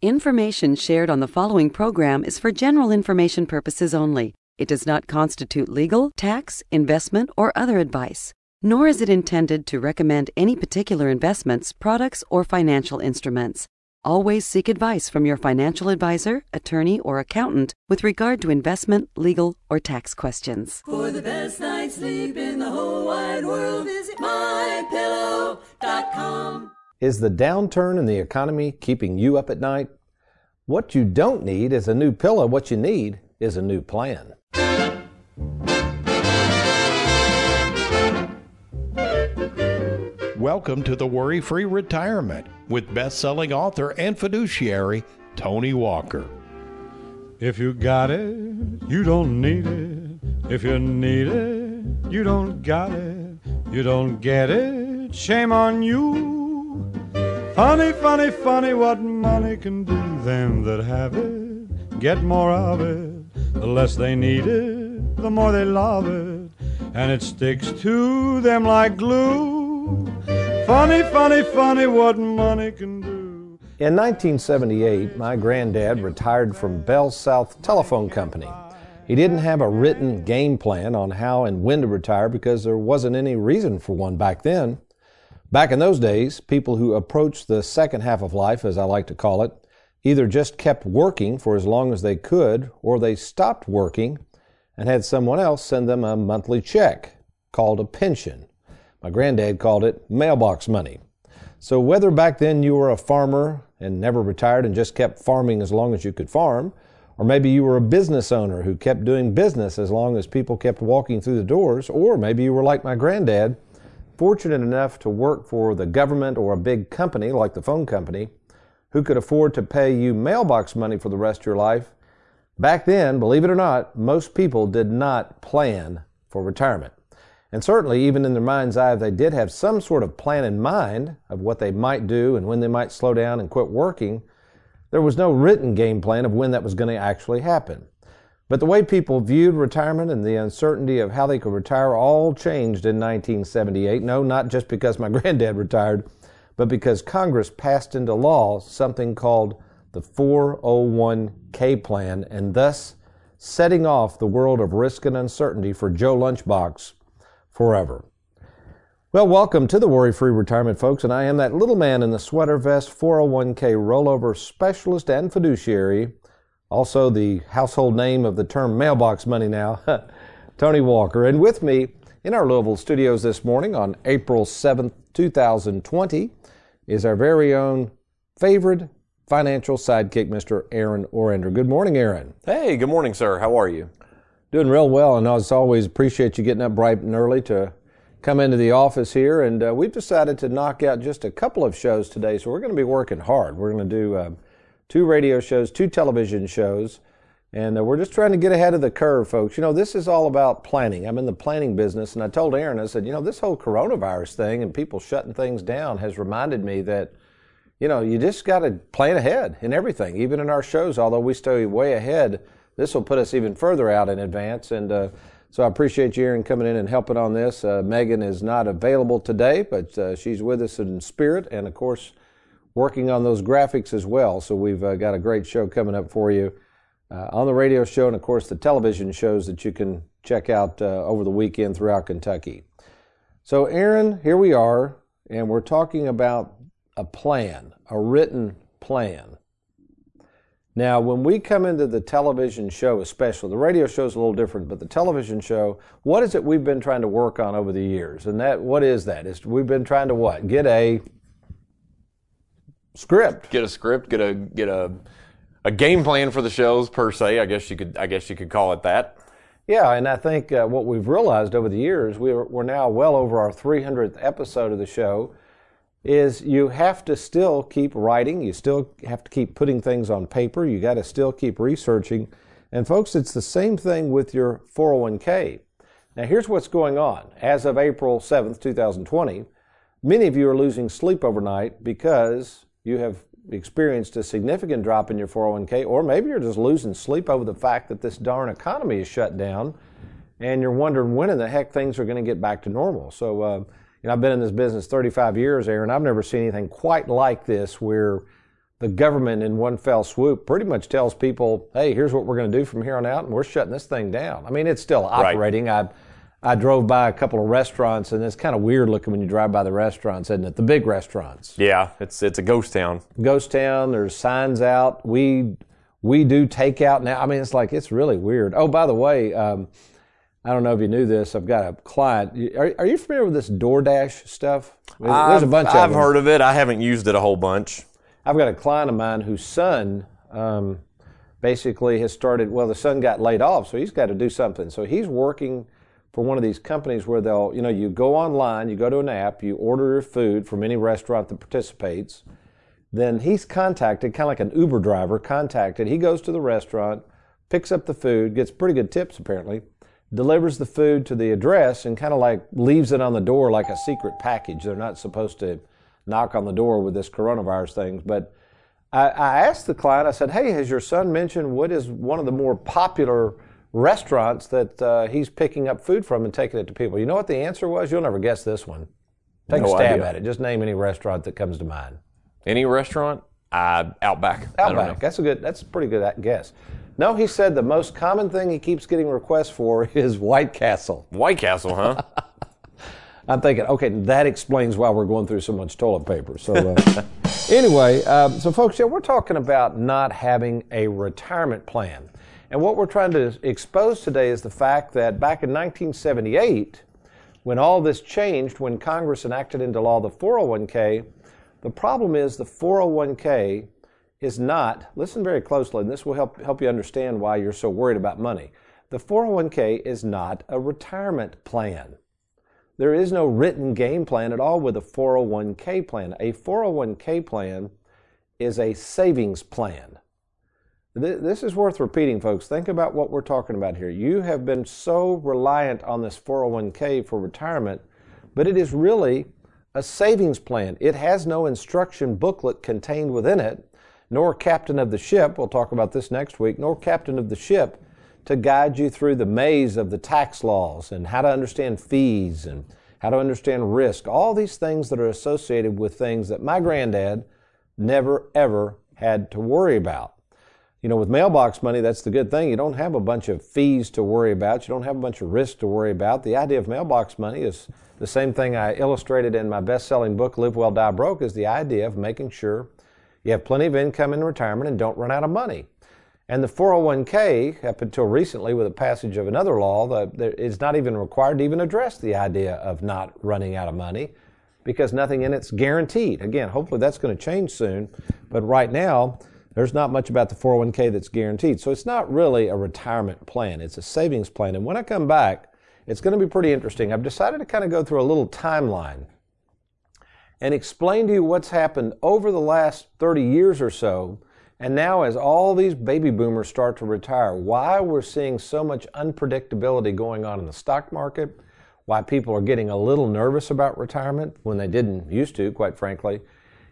Information shared on the following program is for general information purposes only. It does not constitute legal, tax, investment, or other advice, nor is it intended to recommend any particular investments, products, or financial instruments. Always seek advice from your financial advisor, attorney, or accountant with regard to investment, legal, or tax questions. For the best night's sleep in the whole wide world, visit mypillow.com. Is the downturn in the economy keeping you up at night? What you don't need is a new pillow. What you need is a new plan. Welcome to the Worry Free Retirement with best selling author and fiduciary Tony Walker. If you got it, you don't need it. If you need it, you don't got it. You don't get it, shame on you. Funny, funny, funny what money can do. Them that have it get more of it. The less they need it, the more they love it. And it sticks to them like glue. Funny, funny, funny what money can do. In 1978, my granddad retired from Bell South Telephone Company. He didn't have a written game plan on how and when to retire because there wasn't any reason for one back then. Back in those days, people who approached the second half of life, as I like to call it, either just kept working for as long as they could or they stopped working and had someone else send them a monthly check called a pension. My granddad called it mailbox money. So whether back then you were a farmer and never retired and just kept farming as long as you could farm, or maybe you were a business owner who kept doing business as long as people kept walking through the doors, or maybe you were like my granddad, fortunate enough to work for the government or a big company like the phone company, who could afford to pay you mailbox money for the rest of your life. Back then, believe it or not, most people did not plan for retirement. And certainly, even in their mind's eye, they did have some sort of plan in mind of what they might do and when they might slow down and quit working. There was no written game plan of when that was going to actually happen. But the way people viewed retirement and the uncertainty of how they could retire all changed in 1978. No, not just because my granddad retired, but because Congress passed into law something called the 401k plan and thus setting off the world of risk and uncertainty for Joe Lunchbox forever. Well, welcome to the Worry Free Retirement, folks, and I am that little man in the sweater vest 401k rollover specialist and fiduciary, also the household name of the term mailbox money now, Tony Walker. And with me in our Louisville studios this morning on April 7th, 2020, is our very own favorite financial sidekick, Mr. Aaron Orender. Good morning, Aaron. Hey, good morning, sir. How are you? Doing real well, and as always, appreciate you getting up bright and early to come into the office here. And uh, we've decided to knock out just a couple of shows today, so we're going to be working hard. We're going to do uh, two radio shows, two television shows, and uh, we're just trying to get ahead of the curve, folks. You know, this is all about planning. I'm in the planning business, and I told Aaron, I said, you know, this whole coronavirus thing and people shutting things down has reminded me that. You know, you just got to plan ahead in everything, even in our shows. Although we stay way ahead, this will put us even further out in advance. And uh, so I appreciate you, Aaron, coming in and helping on this. Uh, Megan is not available today, but uh, she's with us in spirit and, of course, working on those graphics as well. So we've uh, got a great show coming up for you uh, on the radio show and, of course, the television shows that you can check out uh, over the weekend throughout Kentucky. So, Aaron, here we are, and we're talking about a plan, a written plan. Now, when we come into the television show, especially, the radio show is a little different, but the television show, what is it we've been trying to work on over the years? And that, what is that? Is we've been trying to what? Get a script. Get a script. Get a get a a game plan for the shows per se. I guess you could I guess you could call it that. Yeah, and I think uh, what we've realized over the years, we're, we're now well over our 300th episode of the show is you have to still keep writing, you still have to keep putting things on paper, you got to still keep researching. And folks, it's the same thing with your 401k. Now, here's what's going on. As of April 7th, 2020, many of you are losing sleep overnight because you have experienced a significant drop in your 401k, or maybe you're just losing sleep over the fact that this darn economy is shut down and you're wondering when in the heck things are going to get back to normal. So, uh, you know, I've been in this business 35 years, Aaron. I've never seen anything quite like this where the government in one fell swoop pretty much tells people, hey, here's what we're going to do from here on out, and we're shutting this thing down. I mean, it's still operating. Right. I, I drove by a couple of restaurants, and it's kind of weird looking when you drive by the restaurants, isn't it? The big restaurants. Yeah, it's it's a ghost town. Ghost town. There's signs out. We we do takeout now. I mean, it's like it's really weird. Oh, by the way, um, I don't know if you knew this. I've got a client. Are, are you familiar with this DoorDash stuff? There's I've, a bunch. Of I've heard of it. I haven't used it a whole bunch. I've got a client of mine whose son um, basically has started. Well, the son got laid off, so he's got to do something. So he's working for one of these companies where they'll, you know, you go online, you go to an app, you order your food from any restaurant that participates. Then he's contacted, kind of like an Uber driver, contacted. He goes to the restaurant, picks up the food, gets pretty good tips apparently, delivers the food to the address, and kind of like leaves it on the door like a secret package. They're not supposed to knock on the door with this coronavirus thing. But I, I asked the client, I said, hey, has your son mentioned what is one of the more popular restaurants that uh, he's picking up food from and taking it to people. You know what the answer was? You'll never guess this one. Take no a stab idea. at it. Just name any restaurant that comes to mind. Any restaurant? Uh, Outback. Outback. That's a good. That's a pretty good guess. No, he said the most common thing he keeps getting requests for is White Castle. White Castle, huh? I'm thinking, okay, that explains why we're going through so much toilet paper. So, uh, anyway, um, so folks, yeah, we're talking about not having a retirement plan. And what we're trying to expose today is the fact that back in 1978, when all this changed, when Congress enacted into law the 401k, the problem is the 401k is not, listen very closely, and this will help, help you understand why you're so worried about money. The 401k is not a retirement plan. There is no written game plan at all with a 401k plan. A 401k plan is a savings plan. This is worth repeating, folks. Think about what we're talking about here. You have been so reliant on this 401k for retirement, but it is really a savings plan. It has no instruction booklet contained within it, nor captain of the ship, we'll talk about this next week, nor captain of the ship to guide you through the maze of the tax laws and how to understand fees and how to understand risk, all these things that are associated with things that my granddad never ever had to worry about. You know, with mailbox money, that's the good thing. You don't have a bunch of fees to worry about. You don't have a bunch of risk to worry about. The idea of mailbox money is the same thing I illustrated in my best selling book, Live Well, Die Broke, is the idea of making sure you have plenty of income in retirement and don't run out of money. And the 401k, up until recently, with the passage of another law, the, it's not even required to even address the idea of not running out of money because nothing in it's guaranteed. Again, hopefully that's going to change soon. But right now, there's not much about the 401k that's guaranteed. So it's not really a retirement plan, it's a savings plan. And when I come back, it's going to be pretty interesting. I've decided to kind of go through a little timeline and explain to you what's happened over the last 30 years or so. And now, as all these baby boomers start to retire, why we're seeing so much unpredictability going on in the stock market, why people are getting a little nervous about retirement when they didn't used to, quite frankly,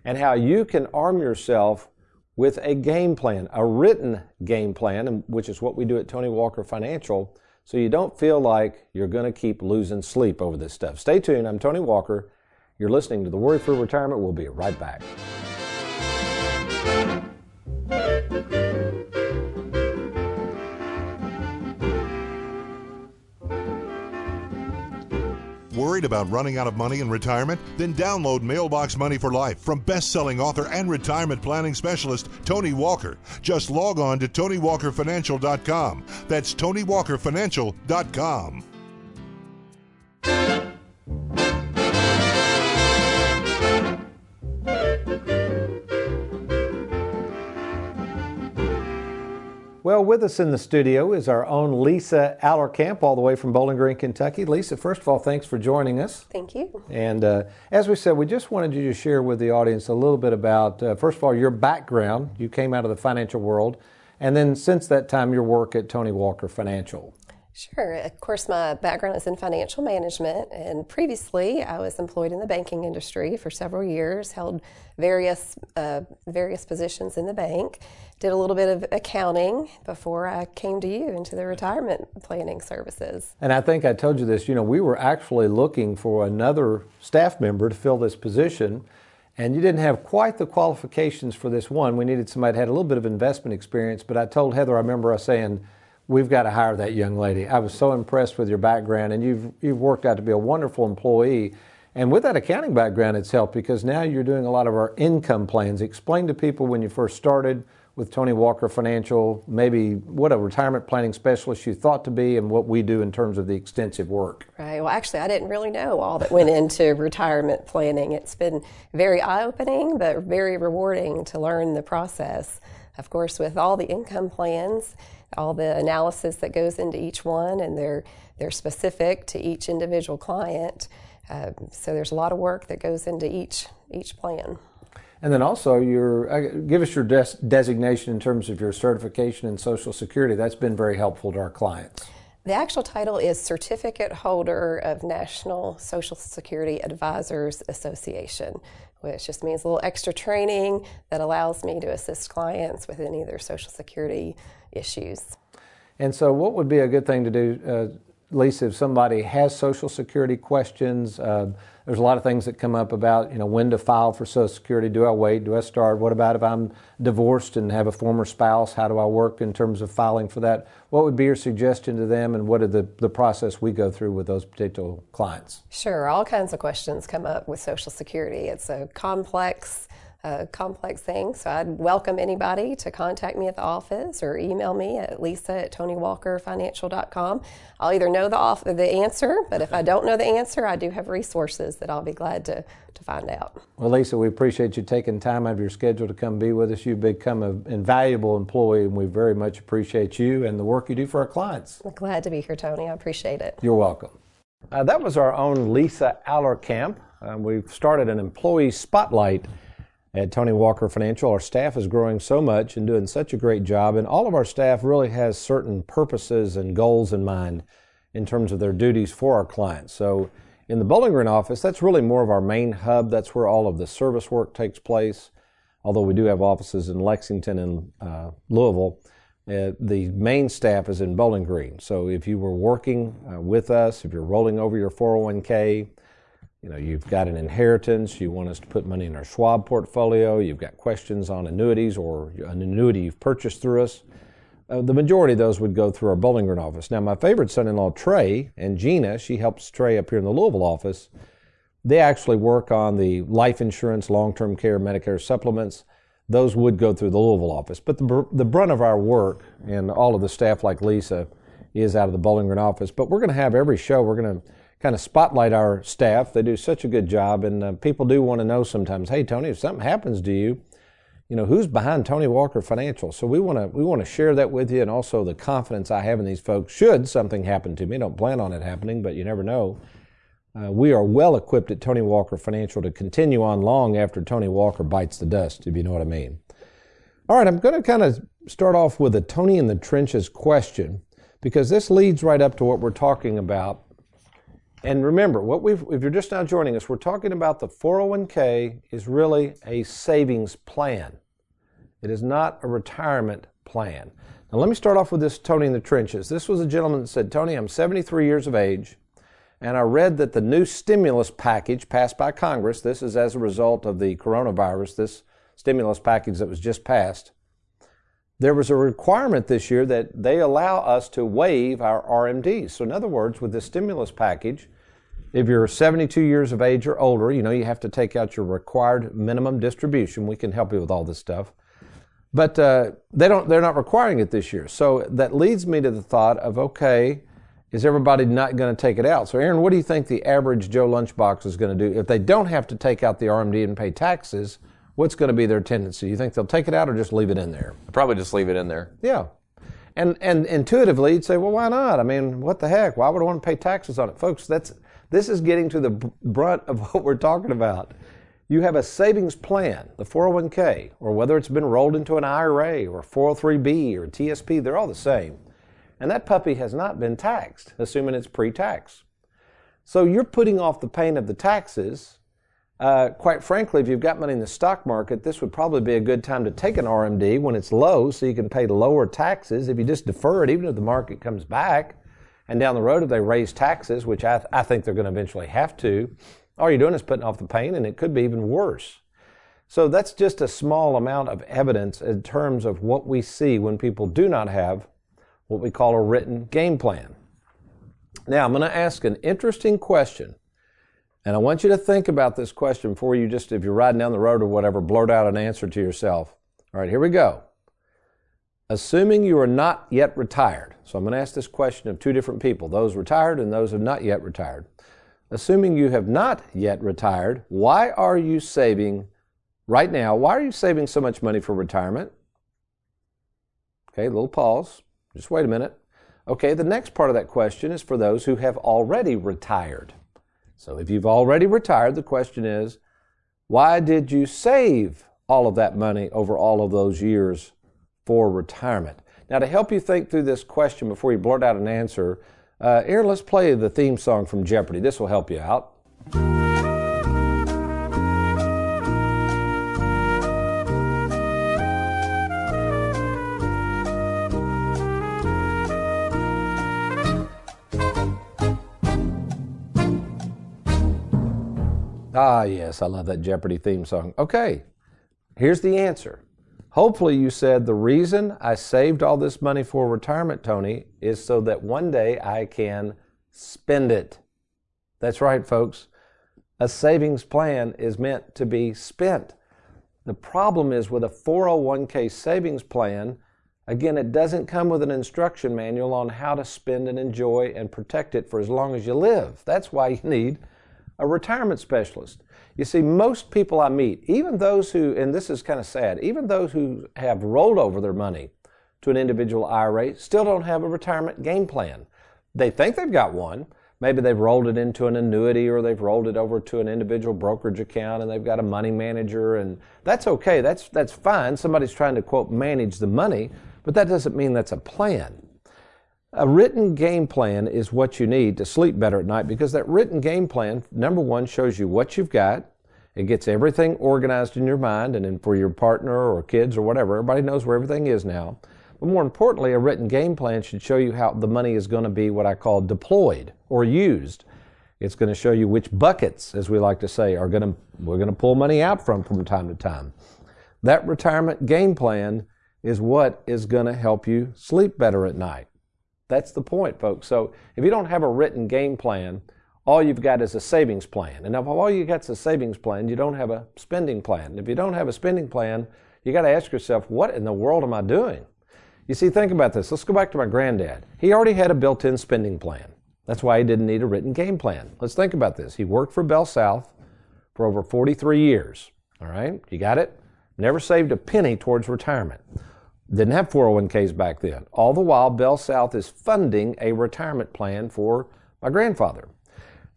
and how you can arm yourself with a game plan, a written game plan, which is what we do at Tony Walker Financial, so you don't feel like you're going to keep losing sleep over this stuff. Stay tuned. I'm Tony Walker. You're listening to The Worry Free Retirement. We'll be right back. Worried about running out of money in retirement? Then download Mailbox Money for Life from best-selling author and retirement planning specialist Tony Walker. Just log on to TonyWalkerFinancial.com. That's TonyWalkerFinancial.com. Well, with us in the studio is our own Lisa Allerkamp, all the way from Bowling Green, Kentucky. Lisa, first of all, thanks for joining us. Thank you. And uh, as we said, we just wanted you to share with the audience a little bit about, uh, first of all, your background. You came out of the financial world, and then since that time, your work at Tony Walker Financial. Sure. Of course, my background is in financial management, and previously I was employed in the banking industry for several years, held various uh, various positions in the bank, did a little bit of accounting before I came to you into the retirement planning services. And I think I told you this. You know, we were actually looking for another staff member to fill this position. And you didn't have quite the qualifications for this one. We needed somebody that had a little bit of investment experience, but I told Heather, I remember us saying, we've got to hire that young lady. I was so impressed with your background, and you've, you've worked out to be a wonderful employee. And with that accounting background, it's helped because now you're doing a lot of our income plans. Explain to people when you first started with Tony Walker Financial, maybe what a retirement planning specialist you thought to be and what we do in terms of the extensive work. Right. Well, actually, I didn't really know all that went into retirement planning. It's been very eye opening, but very rewarding to learn the process. Of course, with all the income plans, all the analysis that goes into each one, and they're, they're specific to each individual client. Uh, so there's a lot of work that goes into each, each plan. And then also, your uh, give us your des- designation in terms of your certification in Social Security. That's been very helpful to our clients. The actual title is Certificate Holder of National Social Security Advisors Association, which just means a little extra training that allows me to assist clients with any of their Social Security issues. And so, what would be a good thing to do, uh, Lisa, if somebody has Social Security questions? Uh, there's a lot of things that come up about, you know, when to file for Social Security. Do I wait? Do I start? What about if I'm divorced and have a former spouse? How do I work in terms of filing for that? What would be your suggestion to them, and what are the, the process we go through with those particular clients? Sure, all kinds of questions come up with Social Security. It's a complex a complex thing. So I'd welcome anybody to contact me at the office or email me at lisa at tonywalkerfinancial.com. I'll either know the, off- the answer, but if I don't know the answer, I do have resources that I'll be glad to, to find out. Well, Lisa, we appreciate you taking time out of your schedule to come be with us. You've become an invaluable employee, and we very much appreciate you and the work you do for our clients. I'm glad to be here, Tony. I appreciate it. You're welcome. Uh, that was our own Lisa Allerkamp. Uh, we've started an employee spotlight at Tony Walker Financial. Our staff is growing so much and doing such a great job, and all of our staff really has certain purposes and goals in mind in terms of their duties for our clients. So, in the Bowling Green office, that's really more of our main hub. That's where all of the service work takes place. Although we do have offices in Lexington and uh, Louisville, uh, the main staff is in Bowling Green. So, if you were working uh, with us, if you're rolling over your 401k, you know, you've got an inheritance, you want us to put money in our Schwab portfolio, you've got questions on annuities or an annuity you've purchased through us. Uh, the majority of those would go through our Bowling Green office. Now, my favorite son in law, Trey, and Gina, she helps Trey up here in the Louisville office. They actually work on the life insurance, long term care, Medicare supplements. Those would go through the Louisville office. But the, the brunt of our work and all of the staff, like Lisa, is out of the Bowling Green office. But we're going to have every show, we're going to kind of spotlight our staff. They do such a good job, and uh, people do want to know sometimes. Hey, Tony, if something happens to you, you know who's behind Tony Walker Financial. So we want to we want to share that with you, and also the confidence I have in these folks. Should something happen to me, I don't plan on it happening, but you never know. Uh, we are well equipped at Tony Walker Financial to continue on long after Tony Walker bites the dust, if you know what I mean. All right, I'm going to kind of start off with a Tony in the trenches question because this leads right up to what we're talking about and remember, what we've, if you're just now joining us, we're talking about the 401k is really a savings plan. It is not a retirement plan. Now, let me start off with this Tony in the trenches. This was a gentleman that said, Tony, I'm 73 years of age, and I read that the new stimulus package passed by Congress, this is as a result of the coronavirus, this stimulus package that was just passed, there was a requirement this year that they allow us to waive our RMDs. So, in other words, with this stimulus package, if you're 72 years of age or older, you know you have to take out your required minimum distribution. We can help you with all this stuff, but uh, they don't. They're not requiring it this year. So that leads me to the thought of okay, is everybody not going to take it out? So, Aaron, what do you think the average Joe Lunchbox is going to do if they don't have to take out the RMD and pay taxes? What's going to be their tendency? You think they'll take it out or just leave it in there? Probably just leave it in there. Yeah. And and intuitively, you'd say, well, why not? I mean, what the heck? Why would I want to pay taxes on it, folks? That's this is getting to the brunt of what we're talking about. You have a savings plan, the 401k, or whether it's been rolled into an IRA or 403b or TSP, they're all the same. And that puppy has not been taxed, assuming it's pre tax. So you're putting off the pain of the taxes. Uh, quite frankly, if you've got money in the stock market, this would probably be a good time to take an RMD when it's low so you can pay lower taxes. If you just defer it, even if the market comes back, and down the road, if they raise taxes, which I, th- I think they're going to eventually have to, all you're doing is putting off the pain, and it could be even worse. So that's just a small amount of evidence in terms of what we see when people do not have what we call a written game plan. Now, I'm going to ask an interesting question. And I want you to think about this question before you just, if you're riding down the road or whatever, blurt out an answer to yourself. All right, here we go. Assuming you are not yet retired, so I'm going to ask this question of two different people, those retired and those who have not yet retired. Assuming you have not yet retired, why are you saving right now? Why are you saving so much money for retirement? Okay, a little pause. Just wait a minute. Okay, the next part of that question is for those who have already retired. So if you've already retired, the question is, why did you save all of that money over all of those years for retirement. Now, to help you think through this question before you blurt out an answer, uh, let's play the theme song from Jeopardy. This will help you out. Ah, yes, I love that Jeopardy theme song. Okay, here's the answer. Hopefully, you said the reason I saved all this money for retirement, Tony, is so that one day I can spend it. That's right, folks. A savings plan is meant to be spent. The problem is with a 401k savings plan, again, it doesn't come with an instruction manual on how to spend and enjoy and protect it for as long as you live. That's why you need a retirement specialist. You see, most people I meet, even those who, and this is kind of sad, even those who have rolled over their money to an individual IRA still don't have a retirement game plan. They think they've got one. Maybe they've rolled it into an annuity or they've rolled it over to an individual brokerage account and they've got a money manager and that's okay. That's, that's fine. Somebody's trying to quote manage the money, but that doesn't mean that's a plan. A written game plan is what you need to sleep better at night because that written game plan, number one, shows you what you've got. It gets everything organized in your mind and then for your partner or kids or whatever. Everybody knows where everything is now. But more importantly, a written game plan should show you how the money is going to be what I call deployed or used. It's going to show you which buckets, as we like to say, are going to we're going to pull money out from from time to time. That retirement game plan is what is going to help you sleep better at night. That's the point, folks. So if you don't have a written game plan, all you've got is a savings plan. And if all you got is a savings plan, you don't have a spending plan. And If you don't have a spending plan, you got to ask yourself, what in the world am I doing? You see, think about this. Let's go back to my granddad. He already had a built in spending plan. That's why he didn't need a written game plan. Let's think about this. He worked for Bell South for over 43 years. All right? You got it? Never saved a penny towards retirement. Didn't have 401ks back then. All the while, Bell South is funding a retirement plan for my grandfather.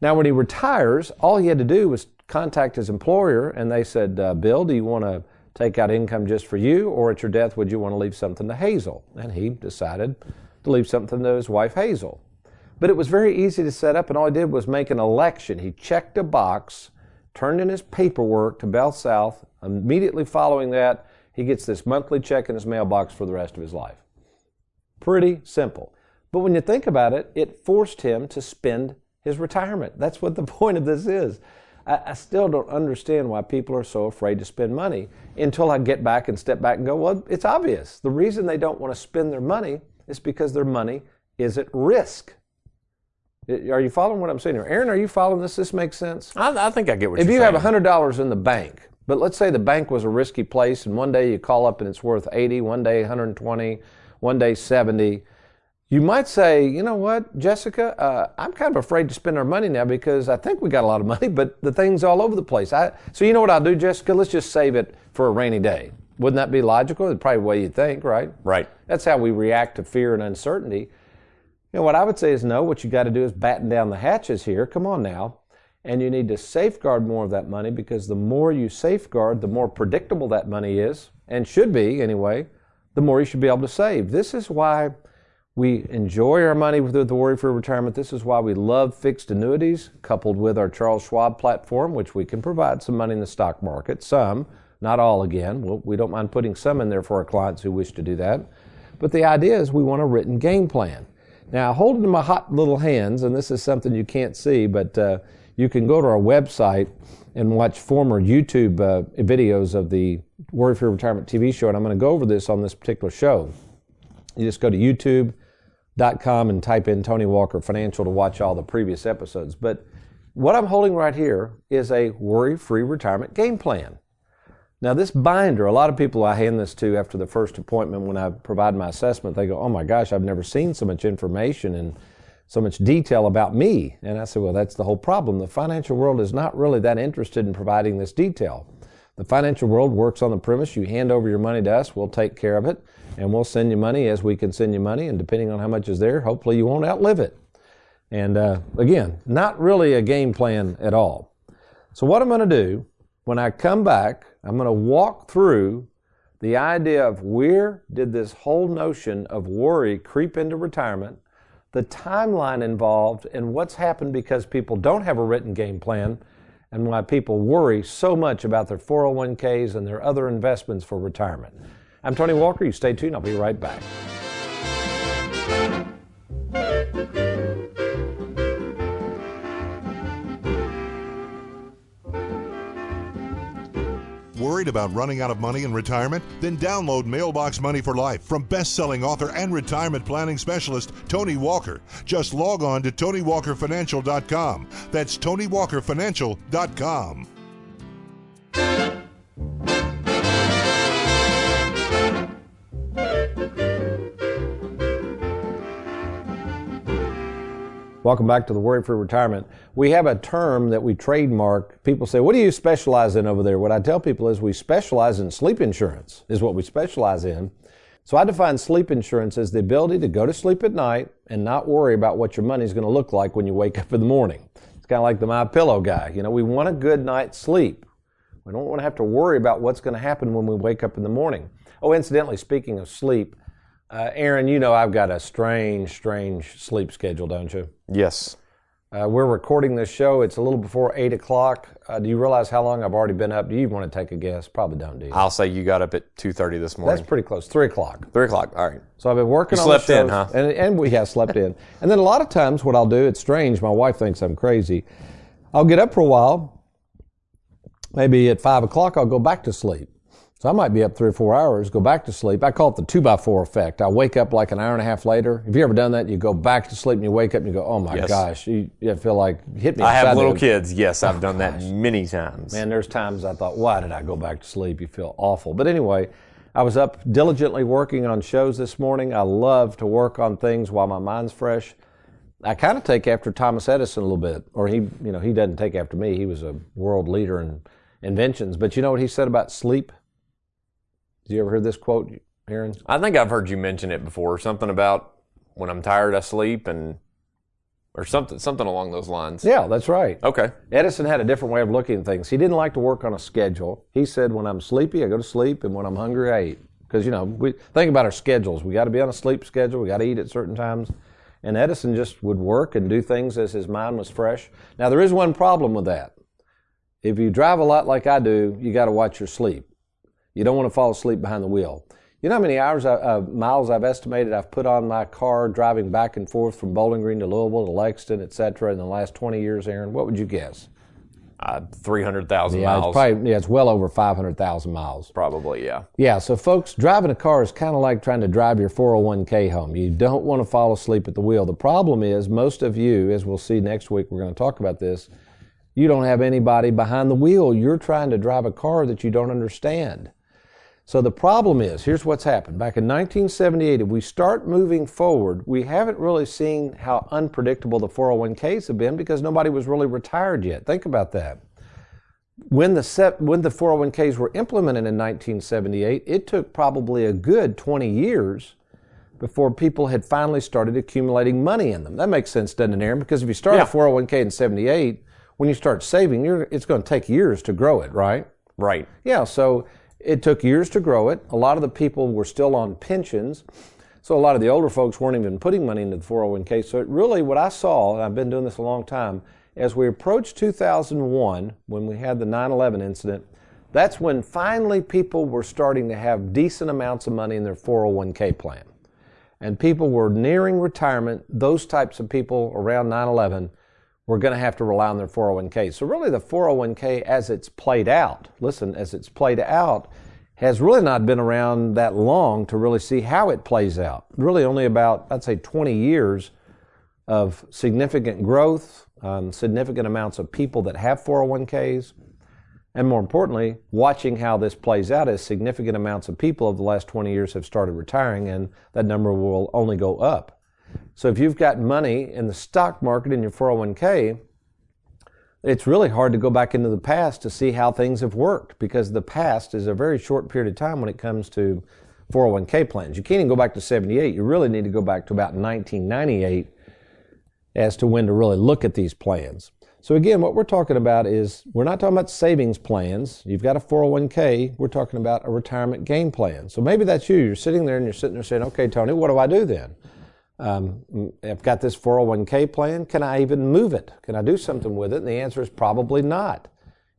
Now, when he retires, all he had to do was contact his employer, and they said, uh, Bill, do you want to take out income just for you, or at your death, would you want to leave something to Hazel? And he decided to leave something to his wife, Hazel. But it was very easy to set up, and all he did was make an election. He checked a box, turned in his paperwork to Bell South. Immediately following that, he gets this monthly check in his mailbox for the rest of his life. Pretty simple. But when you think about it, it forced him to spend his retirement. That's what the point of this is. I, I, still don't understand why people are so afraid to spend money until I get back and step back and go, well, it's obvious. The reason they don't want to spend their money is because their money is at risk. Are you following what I'm saying here? Aaron, are you following this? This makes sense? I, I think I get what if you're you saying. have $100 in the bank but let's say the bank was a risky place, and one day you call up and it's worth 80, one day 120, one day 70. You might say, you know what, Jessica, uh, I'm kind of afraid to spend our money now because I think we got a lot of money, but the thing's all over the place. I, so you know what I'll do, Jessica? Let's just save it for a rainy day. Wouldn't that be logical? It's probably the way you think, right? Right. That's how we react to fear and uncertainty. You know, what I would say is no, what you got to do is batten down the hatches here. Come on now and you need to safeguard more of that money because the more you safeguard, the more predictable that money is, and should be anyway, the more you should be able to save. This is why we enjoy our money with the worry for retirement. This is why we love fixed annuities, coupled with our Charles Schwab platform, which we can provide some money in the stock market, some, not all again. We don't mind putting some in there for our clients who wish to do that. But the idea is we want a written game plan. Now, hold it in my hot little hands, and this is something you can't see, but uh, you can go to our website and watch former YouTube uh, videos of the Worry Free Retirement TV show. And I'm going to go over this on this particular show. You just go to youtube.com and type in Tony Walker Financial to watch all the previous episodes. But what I'm holding right here is a worry free retirement game plan. Now, this binder, a lot of people I hand this to after the first appointment when I provide my assessment, they go, Oh my gosh, I've never seen so much information and so much detail about me. And I said, Well, that's the whole problem. The financial world is not really that interested in providing this detail. The financial world works on the premise you hand over your money to us, we'll take care of it, and we'll send you money as we can send you money. And depending on how much is there, hopefully you won't outlive it. And uh, again, not really a game plan at all. So, what I'm going to do when I come back, I'm going to walk through the idea of where did this whole notion of worry creep into retirement, the timeline involved, and what's happened because people don't have a written game plan, and why people worry so much about their 401ks and their other investments for retirement. I'm Tony Walker. You stay tuned. I'll be right back. Worried about running out of money in retirement? Then download Mailbox Money for Life from best-selling author and retirement planning specialist Tony Walker. Just log on to TonyWalkerFinancial.com. That's TonyWalkerFinancial.com. Welcome back to the Worry Free Retirement. We have a term that we trademark. People say, What do you specialize in over there? What I tell people is we specialize in sleep insurance, is what we specialize in. So I define sleep insurance as the ability to go to sleep at night and not worry about what your money is going to look like when you wake up in the morning. It's kind of like the My Pillow guy. You know, we want a good night's sleep. We don't want to have to worry about what's going to happen when we wake up in the morning. Oh, incidentally, speaking of sleep, uh, Aaron, you know I've got a strange, strange sleep schedule, don't you? Yes. Uh, we're recording this show. It's a little before 8 o'clock. Uh, do you realize how long I've already been up? Do you want to take a guess? Probably don't, do you? I'll say you got up at 2.30 this morning. That's pretty close. 3 o'clock. 3 o'clock. All right. So I've been working You on slept in, huh? And, and we have slept in. And then a lot of times what I'll do, it's strange. My wife thinks I'm crazy. I'll get up for a while. Maybe at 5 o'clock, I'll go back to sleep. So I might be up three or four hours, go back to sleep. I call it the two by four effect. I wake up like an hour and a half later. Have you ever done that? You go back to sleep and you wake up and you go, oh my Yes. gosh, you, you feel like hit me. I have little the- kids. Yes, I've oh done that many times. Man, there's times I thought, why did I go back to sleep? You feel awful. But anyway, I was up diligently working on shows this morning. I love to work on things while my mind's fresh. I kind of take after Thomas Edison a little bit, or he, you know, he doesn't take after me. He was a world leader in inventions. But you know what he said about sleep? Did you ever hear this quote, Aaron? I think I've heard you mention it before. Something about when I'm tired, I sleep, and or something something along those lines. Yeah, that's right. Okay. Edison had a different way of looking at things. He didn't like to work on a schedule. He said, when I'm sleepy, I go to sleep, and when I'm hungry, I eat. Because, you know, we think about our schedules. We got to be on a sleep schedule, we got to eat at certain times. And Edison just would work and do things as his mind was fresh. Now, there is one problem with that. If you drive a lot like I do, you got to watch your sleep. You don't want to fall asleep behind the wheel. You know how many hours, I- uh, miles I've estimated I've put on my car driving back and forth from Bowling Green to Louisville to Lexington, et cetera, in the last 20 years, Aaron? What would you guess? Uh, 300,000 Yeah, miles. it's probably yeah, it's well over 500,000 miles. Probably, yeah. Yeah, so folks, driving a car is kind of like trying to drive your 401k home. You don't want to fall asleep at the wheel. The problem is most of you, as we'll see next week, we're going to talk about this, you don't have anybody behind the wheel. You're trying to drive a car that you don't understand. So the problem is, here's what's happened. Back in 1978, if we start moving forward, we haven't really seen how unpredictable the 401ks have been because nobody was really retired yet. Think about that when the set, when the 401ks were implemented in 1978, it took probably a good 20 years before people had finally started accumulating money in them. That makes sense, doesn't it, Aaron? Because if you start Yeah. a 401k in 78, when you start saving, you're, it's going to take years to grow it, right? Right. Yeah, so it took years to grow it. A lot of the people were still on pensions. So a lot of the older folks weren't even putting money into the 401k. So it really, what I saw, and I've been doing this a long time, as we approached 2001, when we had the 9 11 incident, that's when finally people were starting to have decent amounts of money in their 401k plan. And people were nearing retirement. Those types of people around 9 11 were going to have to rely on their 401k. So, really, the 401k as it's played out, listen, as it's played out, has really not been around that long to really see how it plays out. Really, only about, I'd say, 20 years of significant growth, um, significant amounts of people that have 401ks, and more importantly, watching how this plays out as significant amounts of people over the last 20 years have started retiring, and that number will only go up. So, if you've got money in the stock market in your 401k, it's really hard to go back into the past to see how things have worked because the past is a very short period of time when it comes to 401k plans. You can't even go back to 78. You really need to go back to about 1998 as to when to really look at these plans. So again, what we're talking about is we're not talking about savings plans. You've got a 401k. We're talking about a retirement game plan. So maybe that's you. You're sitting there and you're sitting there saying, okay, Tony, what do I do then? Um, I've got this 401k plan. Can I even move it? Can I do something with it? And the answer is probably not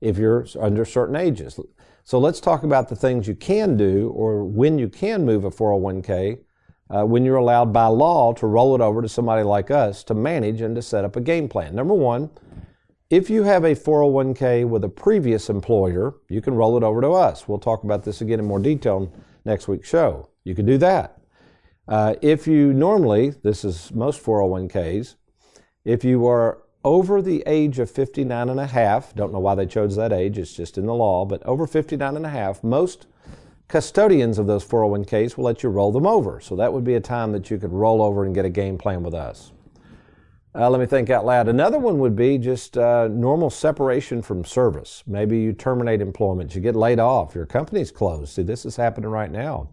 if you're under certain ages. So let's talk about the things you can do or when you can move a 401k uh, when you're allowed by law to roll it over to somebody like us to manage and to set up a game plan. Number one, if you have a 401k with a previous employer, you can roll it over to us. We'll talk about this again in more detail next week's show. You can do that. Uh, if you normally, this is most 401ks, if you are over the age of 59 and a half, don't know why they chose that age, it's just in the law, but over 59 and a half, most custodians of those 401ks will let you roll them over. So that would be a time that you could roll over and get a game plan with us. Uh, let me think out loud. Another one would be just uh, normal separation from service. Maybe you terminate employment, you get laid off, your company's closed. See, this is happening right now.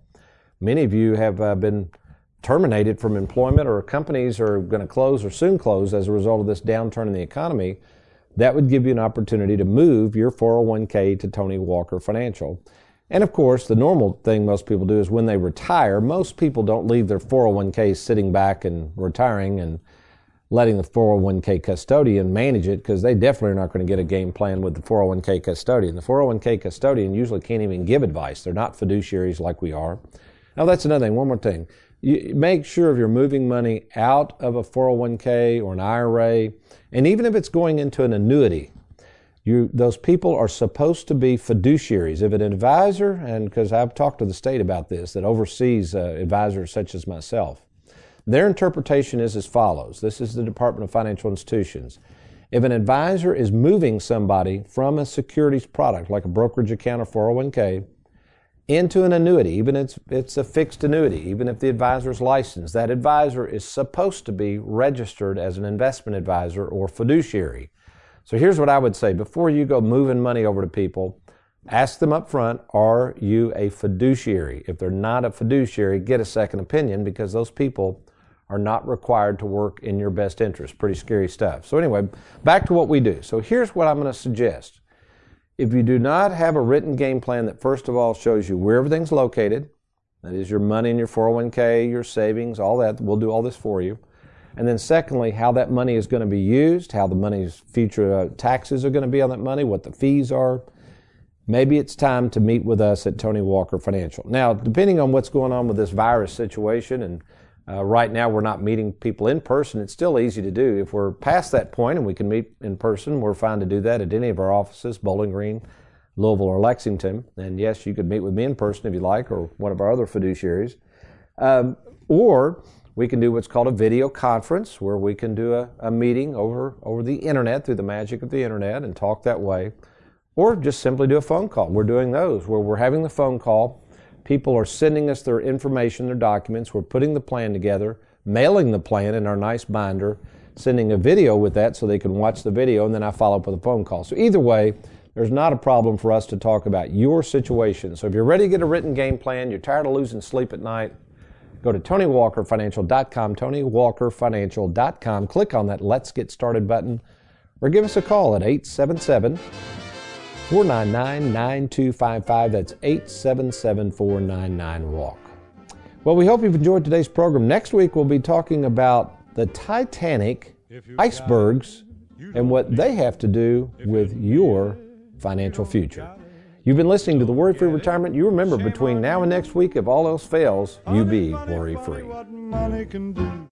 Many of you have uh, been terminated from employment or companies are going to close or soon close as a result of this downturn in the economy, that would give you an opportunity to move your 401k to Tony Walker Financial. And of course, the normal thing most people do is when they retire, most people don't leave their 401k sitting back and retiring and letting the 401k custodian manage it because they definitely are not going to get a game plan with the 401k custodian. The 401k custodian usually can't even give advice. They're not fiduciaries like we are. Now, that's another thing. One more thing you make sure if you're moving money out of a 401k or an IRA, and even if it's going into an annuity, you, those people are supposed to be fiduciaries. If an advisor, and because I've talked to the state about this, that oversees uh, advisors such as myself, their interpretation is as follows. This is the Department of Financial Institutions. If an advisor is moving somebody from a securities product like a brokerage account or 401k into an annuity, even if it's, it's a fixed annuity, even if the advisor is licensed, that advisor is supposed to be registered as an investment advisor or fiduciary. So here's what I would say before you go moving money over to people, ask them up front, are you a fiduciary? If they're not a fiduciary, get a second opinion because those people are not required to work in your best interest. Pretty scary stuff. So, anyway, back to what we do. So, here's what I'm going to suggest. If you do not have a written game plan that first of all shows you where everything's located, that is your money in your 401k, your savings, all that, we'll do all this for you. And then secondly, how that money is going to be used, how the money's future uh, taxes are going to be on that money, what the fees are. Maybe it's time to meet with us at Tony Walker Financial. Now, depending on what's going on with this virus situation and uh, right now, we're not meeting people in person. It's still easy to do. If we're past that point and we can meet in person, we're fine to do that at any of our offices, Bowling Green, Louisville, or Lexington. And yes, you could meet with me in person if you like, or one of our other fiduciaries. Um, or we can do what's called a video conference, where we can do a, a meeting over, over the internet through the magic of the internet and talk that way. Or just simply do a phone call. We're doing those where we're having the phone call People are sending us their information, their documents. We're putting the plan together, mailing the plan in our nice binder, sending a video with that so they can watch the video, and then I follow up with a phone call. So, either way, there's not a problem for us to talk about your situation. So, if you're ready to get a written game plan, you're tired of losing sleep at night, go to TonyWalkerFinancial.com, TonyWalkerFinancial.com, click on that Let's Get Started button, or give us a call at 877 499 9255. That's 877 499 WALK. Well, we hope you've enjoyed today's program. Next week, we'll be talking about the Titanic icebergs and what they have to do with your financial future. You've been listening to the Worry Free Retirement. You remember between now and next week, if all else fails, you be worry free.